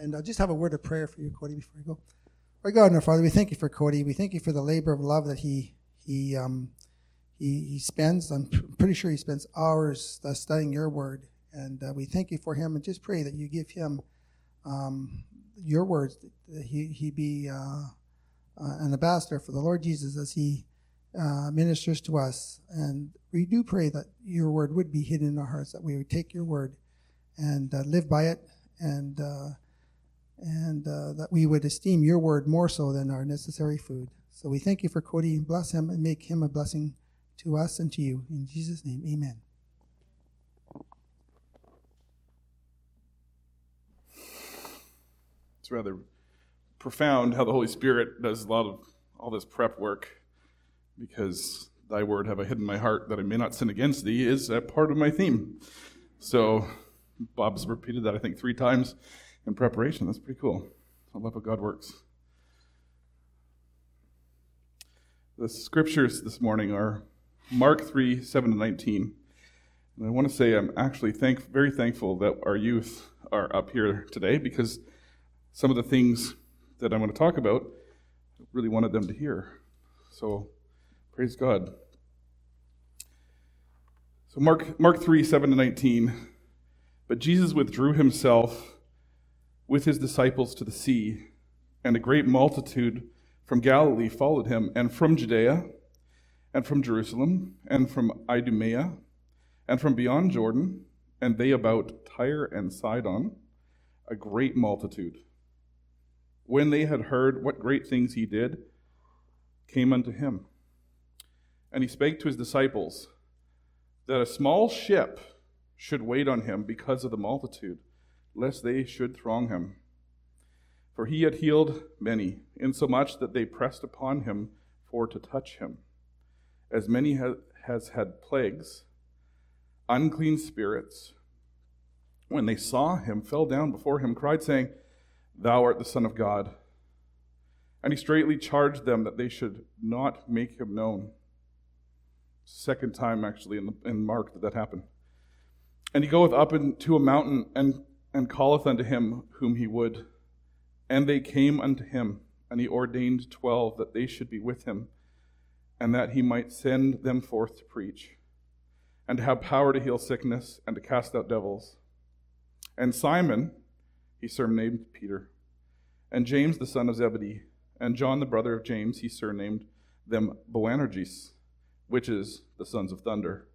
And I'll just have a word of prayer for you, Cody, before I go. Our God and our Father, we thank you for Cody. We thank you for the labor of love that he he um, he, he spends. I'm pretty sure he spends hours uh, studying your word, and uh, we thank you for him. And just pray that you give him um, your words. That he he be uh, uh an ambassador for the Lord Jesus as he uh, ministers to us. And we do pray that your word would be hidden in our hearts. That we would take your word and uh, live by it, and and uh, that we would esteem your word more so than our necessary food. So we thank you for Cody and bless him and make him a blessing to us and to you. In Jesus' name, amen. It's rather profound how the Holy Spirit does a lot of all this prep work because thy word have I hidden my heart that I may not sin against thee is a part of my theme. So Bob's repeated that I think three times in preparation. That's pretty cool. I love how God works. The scriptures this morning are Mark 3 7 to 19. And I want to say I'm actually thank, very thankful that our youth are up here today because some of the things that I'm going to talk about, I really wanted them to hear. So praise God. So Mark, Mark 3 7 to 19. But Jesus withdrew himself with his disciples to the sea, and a great multitude from Galilee followed him, and from Judea, and from Jerusalem, and from Idumea, and from beyond Jordan, and they about Tyre and Sidon, a great multitude. When they had heard what great things he did, came unto him. And he spake to his disciples that a small ship should wait on him because of the multitude, lest they should throng him. For he had healed many, insomuch that they pressed upon him for to touch him. As many ha- has had plagues, unclean spirits, when they saw him, fell down before him, cried, saying, Thou art the Son of God. And he straightly charged them that they should not make him known. Second time, actually, in, the, in Mark that that happened. And he goeth up into a mountain and, and calleth unto him whom he would. And they came unto him, and he ordained twelve that they should be with him, and that he might send them forth to preach, and to have power to heal sickness, and to cast out devils. And Simon, he surnamed Peter, and James the son of Zebedee, and John the brother of James, he surnamed them Boanerges, which is the sons of thunder.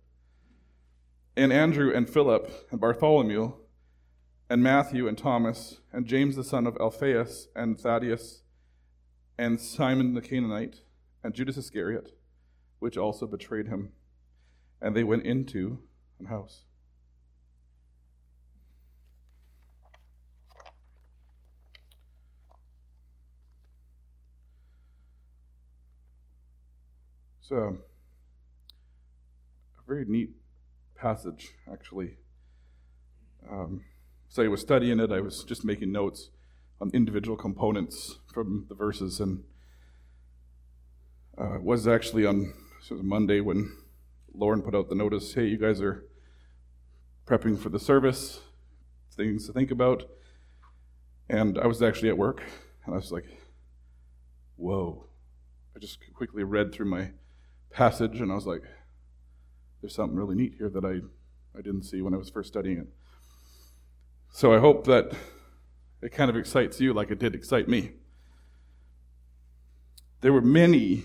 And Andrew and Philip and Bartholomew and Matthew and Thomas, and James the son of Alphaeus, and Thaddeus, and Simon the Canaanite, and Judas Iscariot, which also betrayed him. And they went into an house. So, a very neat passage, actually. Um, so I was studying it, I was just making notes on individual components from the verses, and uh, it was actually on so was Monday when Lauren put out the notice, "Hey, you guys are prepping for the service, things to think about," and I was actually at work, and I was like, "Whoa!" I just quickly read through my passage, and I was like, "There's something really neat here that I I didn't see when I was first studying it." So I hope that it kind of excites you like it did excite me. There were many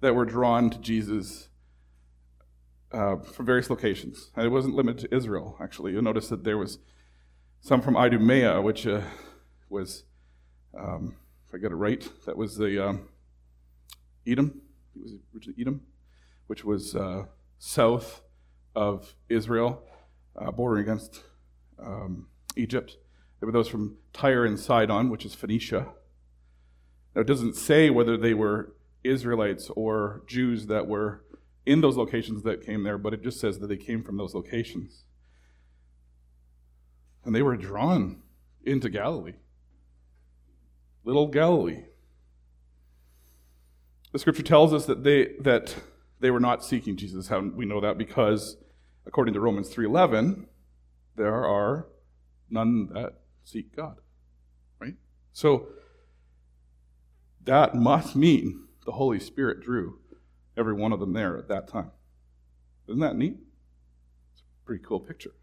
that were drawn to Jesus uh, from various locations. And it wasn't limited to Israel, actually. You'll notice that there was some from Idumea, which uh, was, um, if I get it right, that was the um, Edom. It was originally Edom, which was uh, south of Israel, uh, bordering against um, Egypt. There were those from Tyre and Sidon, which is Phoenicia. Now, it doesn't say whether they were Israelites or Jews that were in those locations that came there, but it just says that they came from those locations. And they were drawn into Galilee. Little Galilee. The scripture tells us that they that they were not seeking Jesus. How we know that because according to Romans 3:11, there are none that seek God. Right? So that must mean the Holy Spirit drew every one of them there at that time. Isn't that neat? It's a pretty cool picture.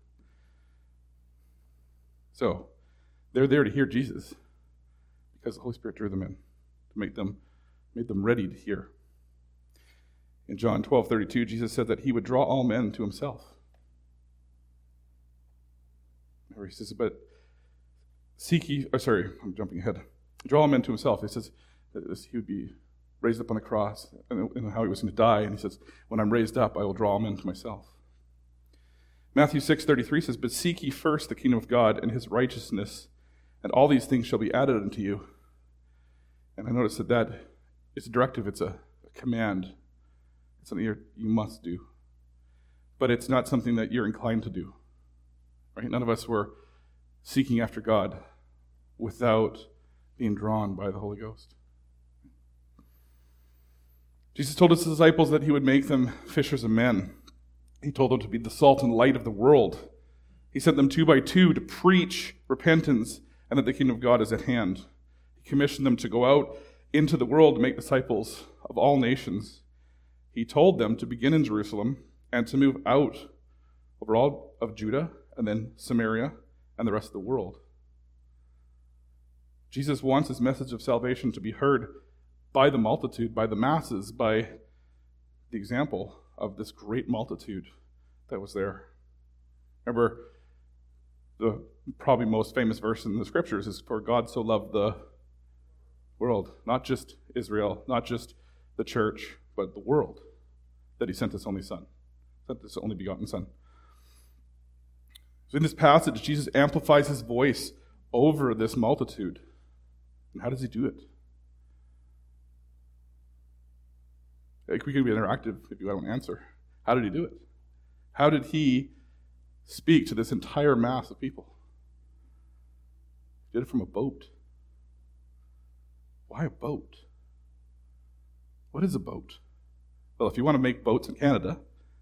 So they're there to hear Jesus because the Holy Spirit drew them in to make them made them ready to hear. In John 12, 32, Jesus said that he would draw all men to himself. Or he says, but seek ye, oh, sorry, I'm jumping ahead. Draw all men to himself. He says that he would be raised up on the cross and, and how he was going to die. And he says, when I'm raised up, I will draw all men to myself. Matthew 6:33 says, "But seek ye first the kingdom of God and his righteousness, and all these things shall be added unto you." And I notice that that is a directive, it's a, a command. It's something you you must do. But it's not something that you're inclined to do. Right? None of us were seeking after God without being drawn by the Holy Ghost. Jesus told his disciples that he would make them fishers of men. He told them to be the salt and light of the world. He sent them two by two to preach repentance and that the kingdom of God is at hand. He commissioned them to go out into the world to make disciples of all nations. He told them to begin in Jerusalem and to move out over all of Judah and then Samaria and the rest of the world. Jesus wants his message of salvation to be heard by the multitude, by the masses, by the example of this great multitude that was there. Remember, the probably most famous verse in the scriptures is For God so loved the world, not just Israel, not just the church, but the world, that he sent his only son, sent his only begotten son. So in this passage, Jesus amplifies his voice over this multitude. And how does he do it? Like we can be interactive if you don't answer. How did he do it? How did he speak to this entire mass of people? He did it from a boat. Why a boat? What is a boat? Well, if you want to make boats in Canada,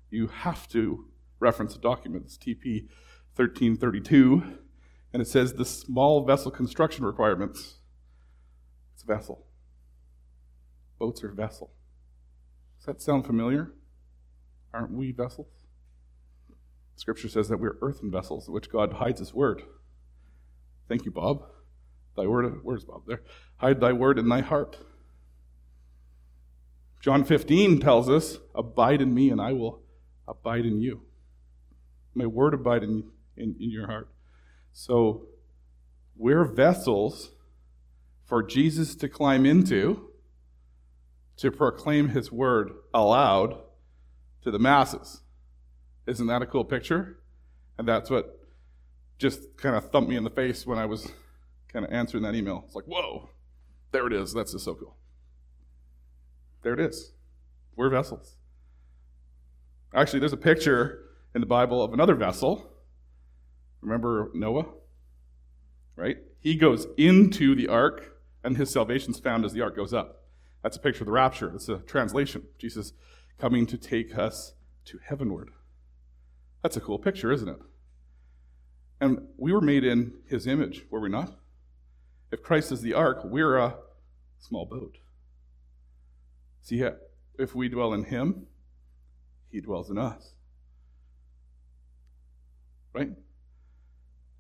you have to reference a document. It's TP 1332, and it says the small vessel construction requirements. It's a vessel. Boats are vessel. Does that sound familiar? Aren't we vessels? Scripture says that we're earthen vessels, in which God hides His word. Thank you, Bob. Thy word, where's Bob there? Hide thy word in thy heart. John 15 tells us, Abide in me, and I will abide in you. My word abide in, in, in your heart. So we're vessels for Jesus to climb into to proclaim his word aloud to the masses. Isn't that a cool picture? And that's what just kind of thumped me in the face when I was kind of answering that email. It's like, whoa, there it is. That's just so cool. There it is. We're vessels. Actually, there's a picture in the Bible of another vessel. Remember Noah? Right? He goes into the ark, and his salvation's found as the ark goes up. That's a picture of the rapture. It's a translation. Jesus coming to take us to heavenward. That's a cool picture, isn't it? And we were made in his image, were we not? If Christ is the ark, we're a small boat. See, uh, if we dwell in him, he dwells in us. Right?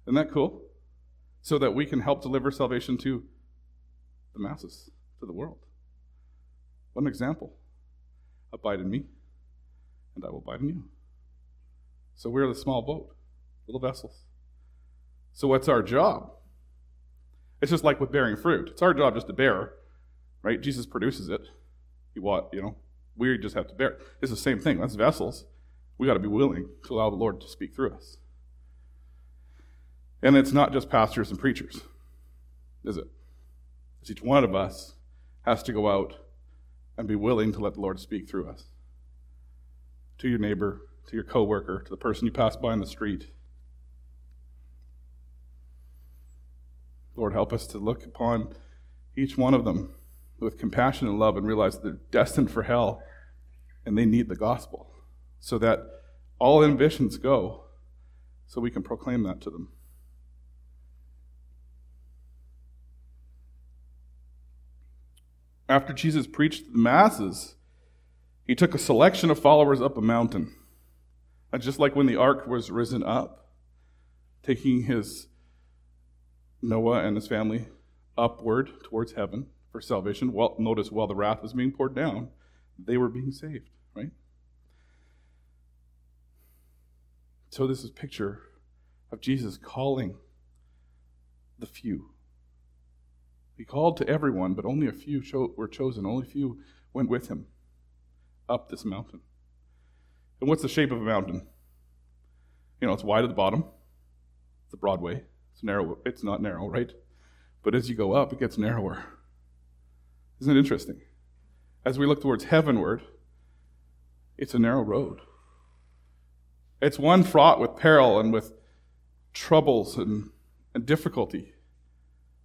Isn't that cool? So that we can help deliver salvation to the masses, to the world. What an example. Abide in me, and I will abide in you. So we're the small boat, little vessels. So what's our job? It's just like with bearing fruit. It's our job just to bear, right? Jesus produces it. What, you know, we just have to bear. It's the same thing. That's vessels. We got to be willing to allow the Lord to speak through us. And it's not just pastors and preachers, is it? It's each one of us has to go out and be willing to let the Lord speak through us. To your neighbor, to your coworker, to the person you pass by in the street. Lord, help us to look upon each one of them with compassion and love and realize they're destined for hell and they need the gospel so that all ambitions go so we can proclaim that to them. After Jesus preached to the masses, he took a selection of followers up a mountain. And just like when the ark was risen up, taking his Noah and his family upward towards heaven for salvation. Well, notice while the wrath was being poured down, they were being saved, right? So this is a picture of Jesus calling the few. He called to everyone, but only a few cho- were chosen. Only a few went with him up this mountain. And what's the shape of a mountain? You know, it's wide at the bottom. It's a Broadway. It's narrow. It's not narrow, right? But as you go up, it gets narrower. Isn't it interesting? As we look towards heavenward, it's a narrow road. It's one fraught with peril and with troubles and, and difficulty.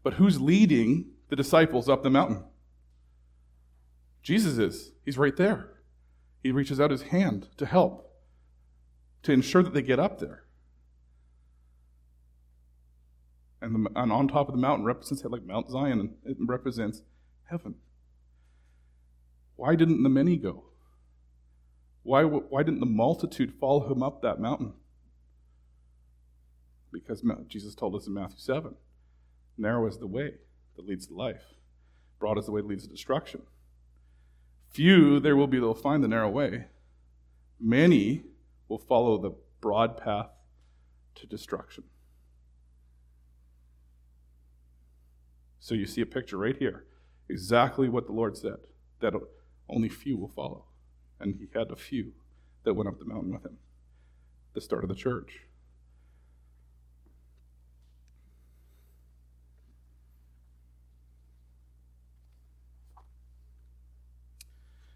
But who's leading the disciples up the mountain? Jesus is. He's right there. He reaches out his hand to help, to ensure that they get up there. And, the, and on top of the mountain represents like Mount Zion, and it represents heaven. Why didn't the many go? Why, why didn't the multitude follow him up that mountain? Because Jesus told us in Matthew 7 narrow is the way that leads to life, broad is the way that leads to destruction. Few there will be that will find the narrow way, many will follow the broad path to destruction. So you see a picture right here, exactly what the Lord said, that only few will follow. And he had a few that went up the mountain with him, the start of the church.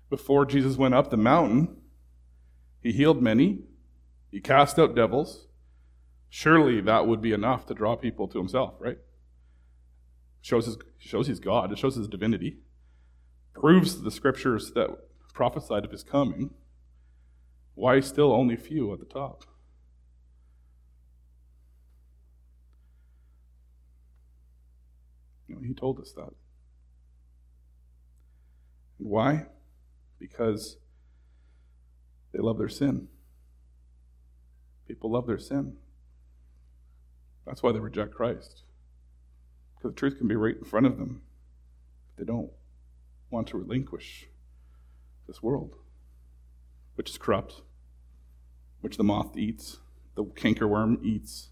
Before Jesus went up the mountain, he healed many, he cast out devils. Surely that would be enough to draw people to himself, right? Shows his, shows he's God, it shows his divinity proves the scriptures that prophesied of his coming, why still only few at the top? You know, he told us that. And why? Because they love their sin. People love their sin. That's why they reject Christ. Because the truth can be right in front of them. They don't want to relinquish this world, which is corrupt, which the moth eats, the cankerworm eats.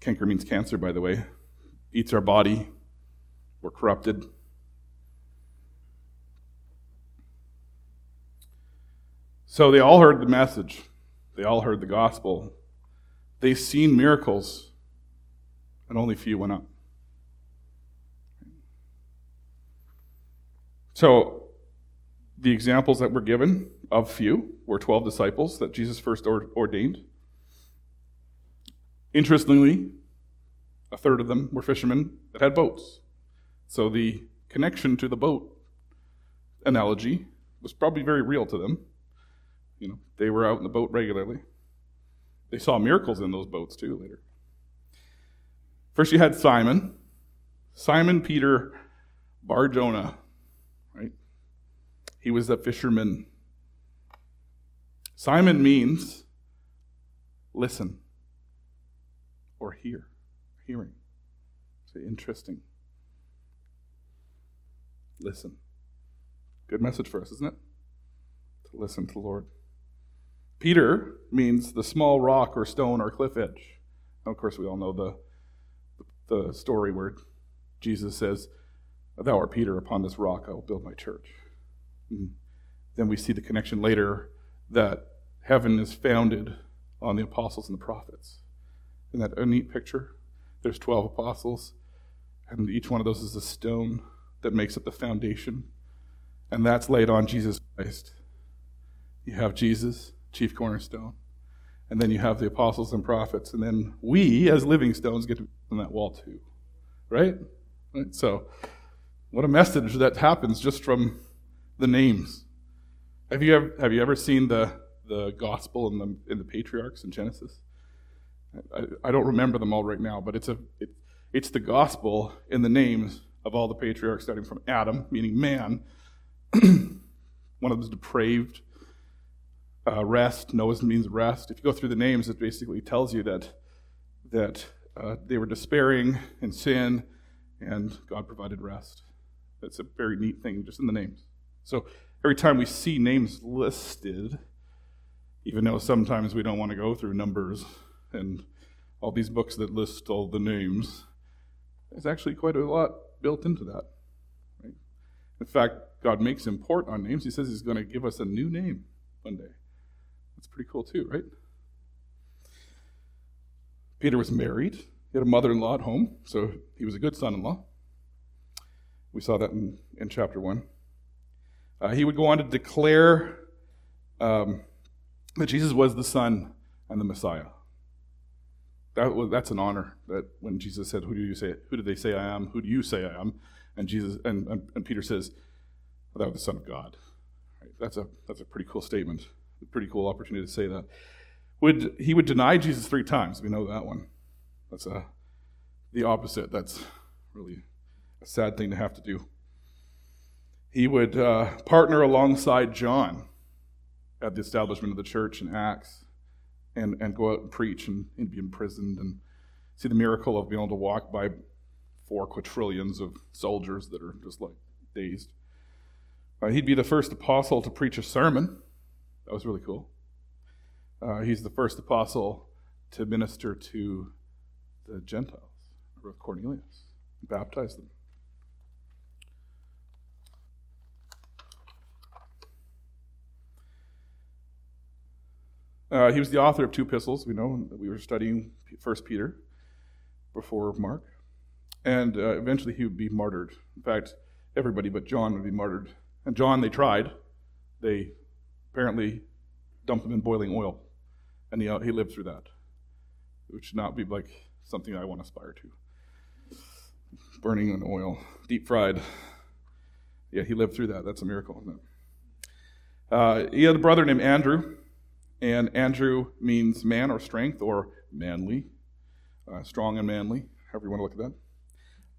Canker means cancer, by the way. Eats our body. We're corrupted. So they all heard the message. They all heard the gospel. They seen miracles, and only few went up. So, the examples that were given of few were 12 disciples that Jesus first ordained. Interestingly, a third of them were fishermen that had boats. So, the connection to the boat analogy was probably very real to them. You know, they were out in the boat regularly. They saw miracles in those boats too later. First, you had Simon, Simon Peter Bar Jonah. He was a fisherman. Simon means listen or hear, hearing. It's interesting. Listen. Good message for us, isn't it? To listen to the Lord. Peter means the small rock or stone or cliff edge. Now, of course, we all know the, the story where Jesus says, Thou art Peter, upon this rock I will build my church. And then we see the connection later that heaven is founded on the apostles and the prophets. Isn't that a neat picture? There's 12 apostles, and each one of those is a stone that makes up the foundation, and that's laid on Jesus Christ. You have Jesus, chief cornerstone, and then you have the apostles and prophets, and then we, as living stones, get to be on that wall too. Right? right? So, what a message that happens just from the names. Have you ever, have you ever seen the, the gospel in the, in the patriarchs in Genesis? I, I don't remember them all right now, but it's, a, it, it's the gospel in the names of all the patriarchs, starting from Adam, meaning man. One of them is depraved. Uh, rest, Noah's means rest. If you go through the names, it basically tells you that that uh, they were despairing in sin, and God provided rest. That's a very neat thing, just in the names. So every time we see names listed, even though sometimes we don't want to go through numbers and all these books that list all the names, there's actually quite a lot built into that. Right? In fact, God makes import on names. He says He's going to give us a new name one day. That's pretty cool, too, right? Peter was married. He had a mother in law at home, so he was a good son in law. We saw that in, in chapter 1. Uh, he would go on to declare um, that Jesus was the Son and the Messiah. That was, that's an honor. That when Jesus said, "Who do you say? Who do they say I am? Who do you say I am?" and Jesus and, and, and Peter says, well, "That was the Son of God." Right? That's a that's a pretty cool statement. A pretty cool opportunity to say that. Would he would deny Jesus three times? We know that one. That's a the opposite. That's really a sad thing to have to do. He would uh, partner alongside John at the establishment of the church in Acts and, and go out and preach and, and be imprisoned and see the miracle of being able to walk by four quaternions of soldiers that are just like dazed. Uh, he'd be the first apostle to preach a sermon. That was really cool. Uh, he's the first apostle to minister to the Gentiles, with Cornelius, baptize them. Uh, he was the author of two epistles. We know we were studying First Peter before Mark, and uh, eventually he would be martyred. In fact, everybody but John would be martyred. And John, they tried. They apparently dumped him in boiling oil, and he uh, he lived through that, which should not be like something I want to aspire to. Burning in oil, deep fried. Yeah, he lived through that. That's a miracle, isn't it? Uh, he had a brother named Andrew and Andrew means man or strength or manly, uh, strong and manly, however you want to look at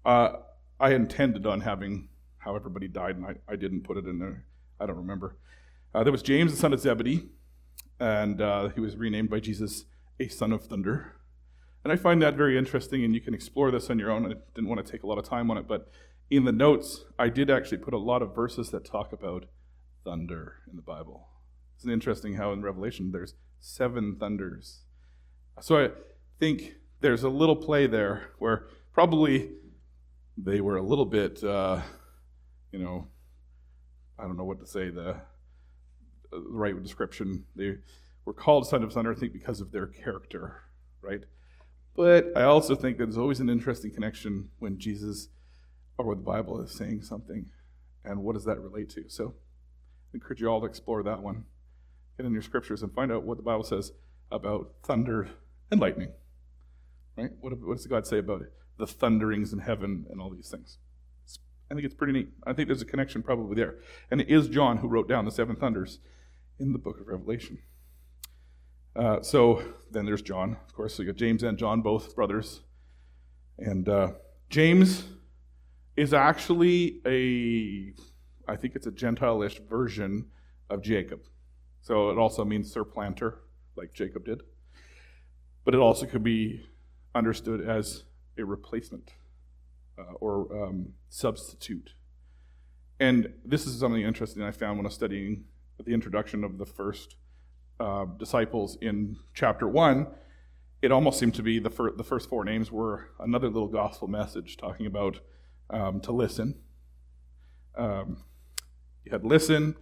that. Uh, I intended on having how everybody died, and I, I didn't put it in there. I don't remember. Uh, there was James, the son of Zebedee, and uh, he was renamed by Jesus a son of thunder. And I find that very interesting, and you can explore this on your own. I didn't want to take a lot of time on it, but in the notes, I did actually put a lot of verses that talk about thunder in the Bible. It's interesting how in Revelation there's seven thunders. So I think there's a little play there where probably they were a little bit, uh, you know, I don't know what to say, the, the right description. They were called Son of Thunder, I think, because of their character, right? But I also think that there's always an interesting connection when Jesus or when the Bible is saying something, and what does that relate to? So I encourage you all to explore that one get in your scriptures and find out what the Bible says about thunder and lightning. Right? What, what does God say about it? The thunderings in heaven and all these things. It's, I think it's pretty neat. I think there's a connection probably there. And it is John who wrote down the seven thunders in the book of Revelation. Uh, so then there's John, of course. So you got James and John, both brothers. And uh, James is actually a, I think it's a Gentile-ish version of Jacob. So it also means supplanter, like Jacob did. But it also could be understood as a replacement uh, or um, substitute. And this is something interesting I found when I was studying the introduction of the first uh, disciples in chapter 1. It almost seemed to be the, fir- the first four names were another little gospel message talking about um, to listen. Um, you had listen,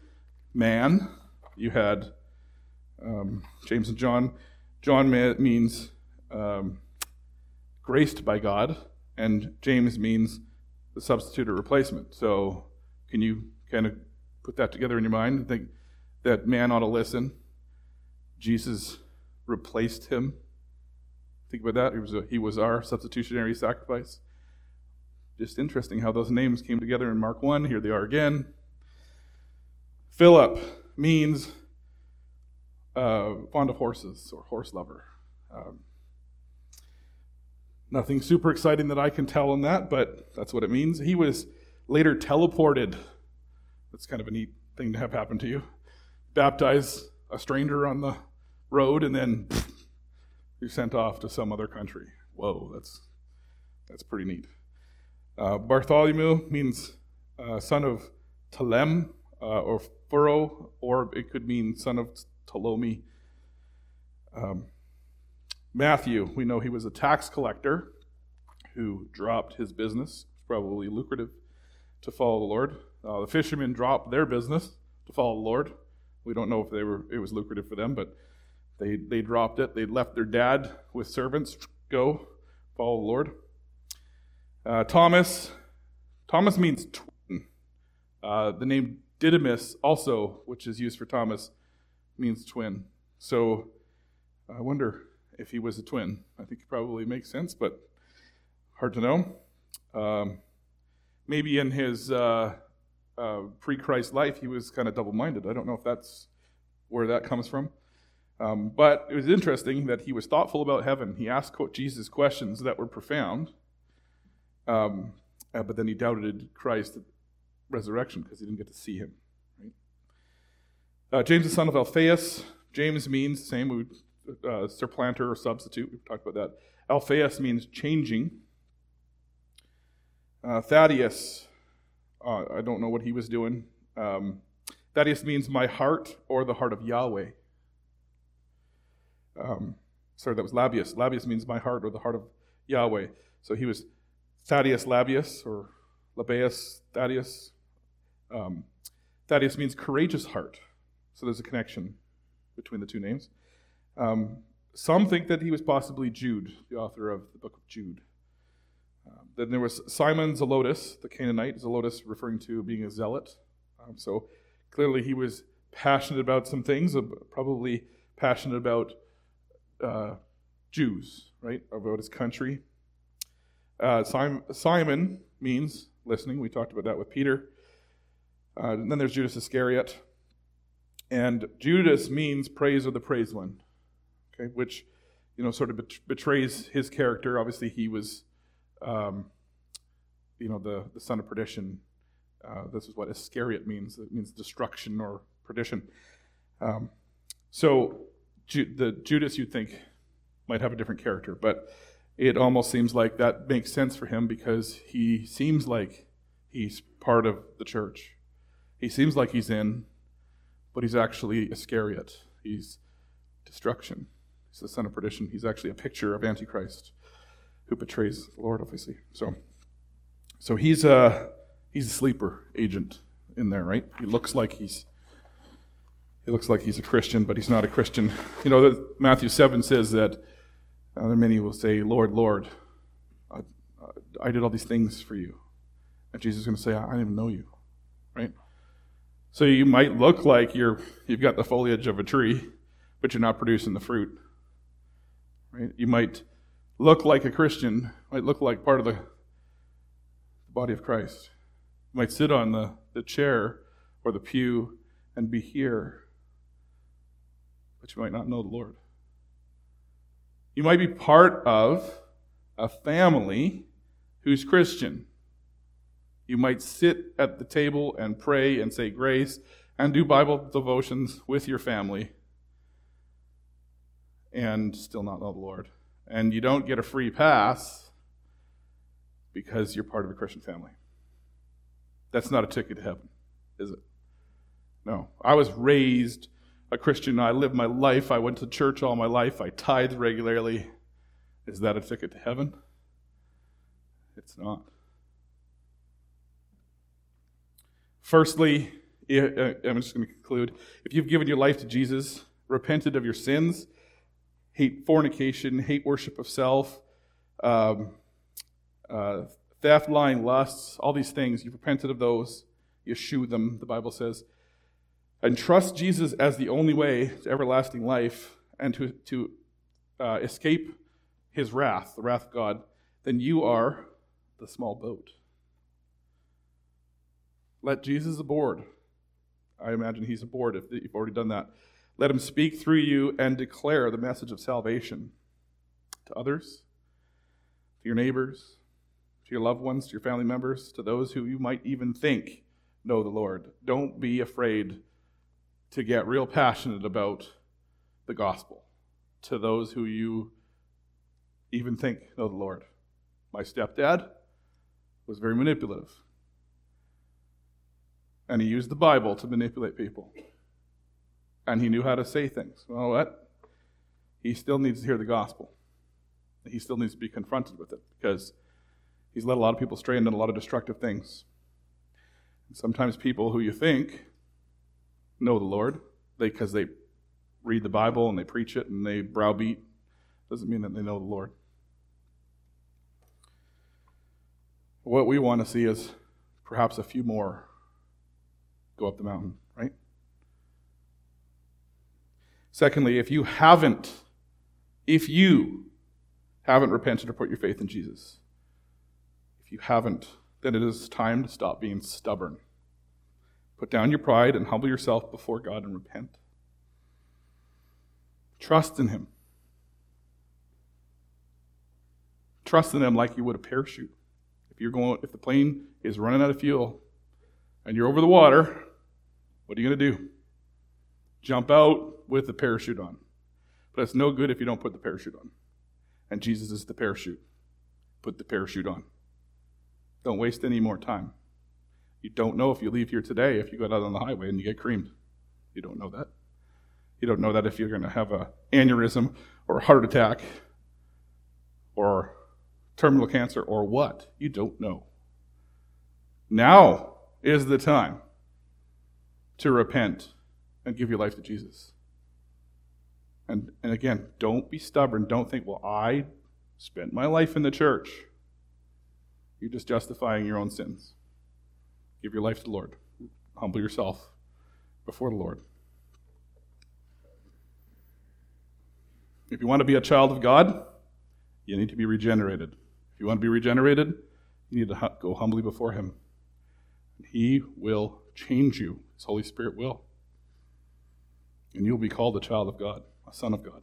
man, you had um, James and John. John means um, graced by God, and James means the substitute or replacement. So, can you kind of put that together in your mind and think that man ought to listen? Jesus replaced him. Think about that. He was, a, he was our substitutionary sacrifice. Just interesting how those names came together in Mark 1. Here they are again. Philip means uh, fond of horses or horse lover. Um, Nothing super exciting that I can tell in that, but that's what it means. He was later teleported. That's kind of a neat thing to have happen to you. Baptize a stranger on the road, and then pff, you're sent off to some other country. Whoa, that's that's pretty neat. Uh, Bartholomew means uh, son of Telem uh, or Furrow, or it could mean son of Ptolemy. Um, Matthew, we know he was a tax collector who dropped his business. It's probably lucrative to follow the Lord. Uh, the fishermen dropped their business to follow the Lord. We don't know if they were it was lucrative for them, but they they dropped it. They left their dad with servants. Go follow the Lord. Uh, Thomas. Thomas means twin. Uh, the name Didymus also, which is used for Thomas, means twin. So I wonder if he was a twin. I think it probably makes sense, but hard to know. Um, maybe in his uh, uh, pre Christ life, he was kind of double minded. I don't know if that's where that comes from. Um, but it was interesting that he was thoughtful about heaven. He asked Jesus questions that were profound, um, uh, but then he doubted Christ's resurrection because he didn't get to see him. Right? Uh, James, the son of Alphaeus. James means same uh, supplanter or substitute. We've talked about that. Alphaeus means changing. Uh, Thaddeus, uh, I don't know what he was doing. Um, Thaddeus means my heart or the heart of Yahweh. Um, sorry, that was Lebbaeus. Lebbaeus means my heart or the heart of Yahweh. So he was Thaddeus Lebbaeus or Lebbaeus Thaddeus. Um, Thaddeus means courageous heart. So there's a connection between the two names. Um, some think that he was possibly Jude, the author of the book of Jude. Um, then there was Simon Zelotes, the Canaanite, Zelotes referring to being a zealot. Um, so clearly he was passionate about some things, uh, probably passionate about uh, Jews, right, about his country. Uh, Simon, Simon, means listening. We talked about that with Peter. Uh, then there's Judas Iscariot. And Judas means praise of the praised one okay, which you know sort of betrays his character. Obviously, he was, um, you know, the the son of perdition. Uh, this is what Iscariot means. It means destruction or perdition. Um, so Ju- the Judas you'd think might have a different character, but it almost seems like that makes sense for him because he seems like he's part of the church. He seems like he's in, but he's actually Iscariot. He's destruction. He's the son of perdition. He's actually a picture of Antichrist who betrays the Lord, obviously. So, so he's a he's a sleeper agent in there, right? He looks like he's he looks like he's a Christian, but he's not a Christian. You know, Matthew seven says that uh, many will say, "Lord, Lord, I, I did all these things for you," and Jesus is going to say, "I didn't even know you," right? So you might look like you're you've got the foliage of a tree, but you're not producing the fruit. Right? You might look like a Christian, might look like part of the body of Christ. You might sit on the, the chair or the pew and be here, but you might not know the Lord. You might be part of a family who's Christian. You might sit at the table and pray and say grace and do Bible devotions with your family and still not know the Lord. And you don't get a free pass because you're part of a Christian family. That's not a ticket to heaven, is it? No. I was raised a Christian. I lived my life. I went to church all my life. I tithed regularly. Is that a ticket to heaven? It's not. Firstly, I'm just going to conclude. If you've given your life to Jesus, repented of your sins, hate fornication, hate worship of self, um, uh, theft, lying, lusts, all these things. You've repented of those. You eschew them, the Bible says. And trust Jesus as the only way to everlasting life and to, to uh, escape his wrath, the wrath of God, then you are the small boat. Let Jesus aboard. I imagine he's aboard if you've already done that. Let him speak through you and declare the message of salvation to others to your neighbors, to your loved ones, to your family members, to those who you might even think know the Lord. Don't be afraid to get real passionate about the gospel to those who you even think know the Lord. My stepdad was very manipulative. And he used the Bible to manipulate people. And he knew how to say things. Well, what? He still needs to hear the gospel. He still needs to be confronted with it because he's led a lot of people astray and done a lot of destructive things. And sometimes people who you think know the Lord, they because they read the Bible and they preach it and they browbeat, doesn't mean that they know the Lord. What we want to see is perhaps a few more go up the mountain, right? Secondly, if you haven't, if you haven't repented or put your faith in Jesus, if you haven't, then it is time to stop being stubborn. Put down your pride and humble yourself before God and repent. Trust in Him. Trust in Him like you would a parachute. If you're going, if the plane is running out of fuel and you're over the water, what are you going to do? Jump out with the parachute on. But it's no good if you don't put the parachute on. And Jesus is the parachute. Put the parachute on. Don't waste any more time. You don't know if you leave here today if you go out on the highway and you get creamed. You don't know that. You don't know that if you're going to have an aneurysm or a heart attack or terminal cancer or what. You don't know. Now is the time to repent and give your life to Jesus. And, and again, don't be stubborn. Don't think, well, I spent my life in the church. You're just justifying your own sins. Give your life to the Lord. Humble yourself before the Lord. If you want to be a child of God, you need to be regenerated. If you want to be regenerated, you need to go humbly before Him. He will change you. His Holy Spirit will. And you'll be called a child of God, a son of God.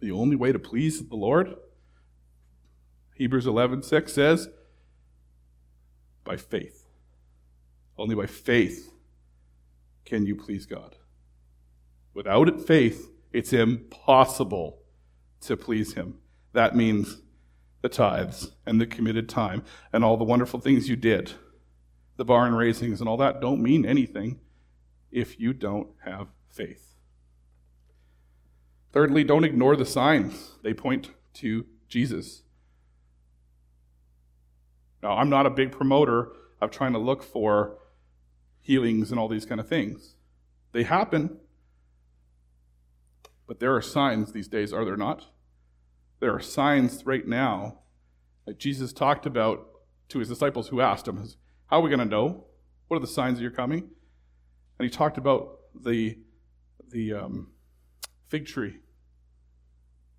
The only way to please the Lord, Hebrews 11:6 says, by faith. Only by faith can you please God. Without it, faith, it's impossible to please Him. That means the tithes and the committed time and all the wonderful things you did, the barn raisings and all that don't mean anything if you don't have faith. Thirdly, don't ignore the signs. They point to Jesus. Now, I'm not a big promoter of trying to look for healings and all these kind of things. They happen, but there are signs these days, are there not? There are signs right now that Jesus talked about to his disciples who asked him, How are we going to know? What are the signs that you're coming? And he talked about the, the um, fig tree.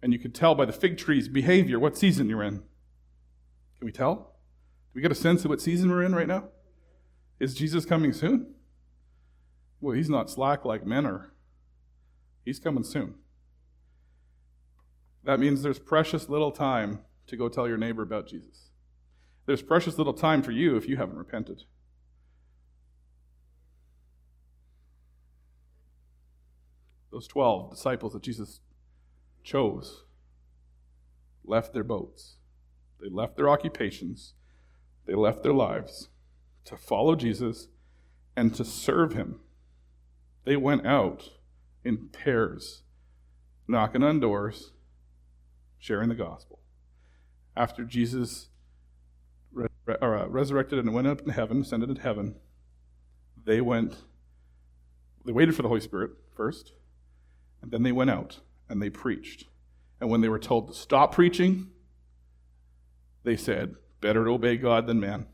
And you can tell by the fig tree's behavior what season you're in. Can we tell? Do we get a sense of what season we're in right now? Is Jesus coming soon? Well, he's not slack like men are. He's coming soon. That means there's precious little time to go tell your neighbor about Jesus. There's precious little time for you if you haven't repented. Those 12 disciples that Jesus chose left their boats, they left their occupations, they left their lives to follow Jesus and to serve him. They went out in pairs, knocking on doors, sharing the gospel. After Jesus or, uh, resurrected and went up in heaven, ascended into heaven, they went, they waited for the Holy Spirit first, and then they went out and they preached. And when they were told to stop preaching, they said, Better to obey God than man.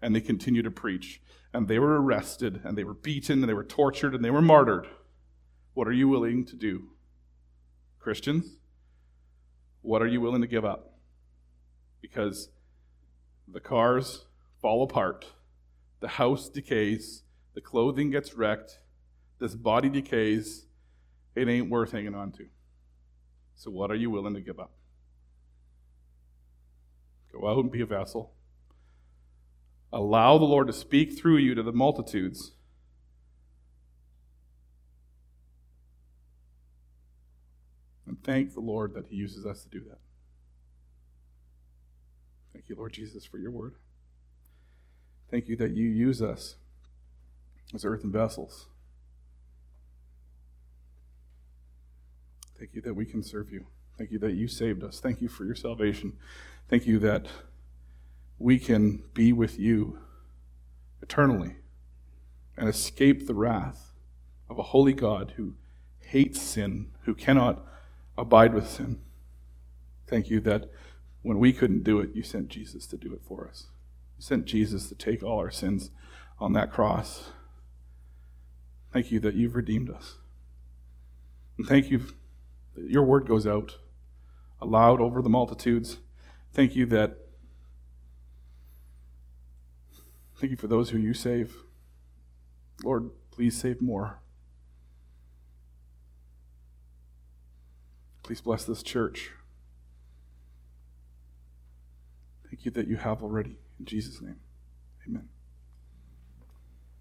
And they continued to preach. And they were arrested, and they were beaten, and they were tortured, and they were martyred. What are you willing to do? Christians? What are you willing to give up? Because the cars fall apart, the house decays, the clothing gets wrecked, this body decays. It ain't worth hanging on to. So, what are you willing to give up? Go out and be a vessel. Allow the Lord to speak through you to the multitudes. And thank the Lord that He uses us to do that. Thank you, Lord Jesus, for your word. Thank you that you use us as earthen vessels. Thank you that we can serve you. Thank you that you saved us. Thank you for your salvation. Thank you that we can be with you eternally and escape the wrath of a holy God who hates sin, who cannot abide with sin. Thank you that when we couldn't do it, you sent Jesus to do it for us. You sent Jesus to take all our sins on that cross. Thank you that you've redeemed us. And thank you that your word goes out aloud over the multitudes. Thank you that thank you for those who you save. Lord, please save more. Please bless this church. Thank you that you have already. In Jesus' name, amen.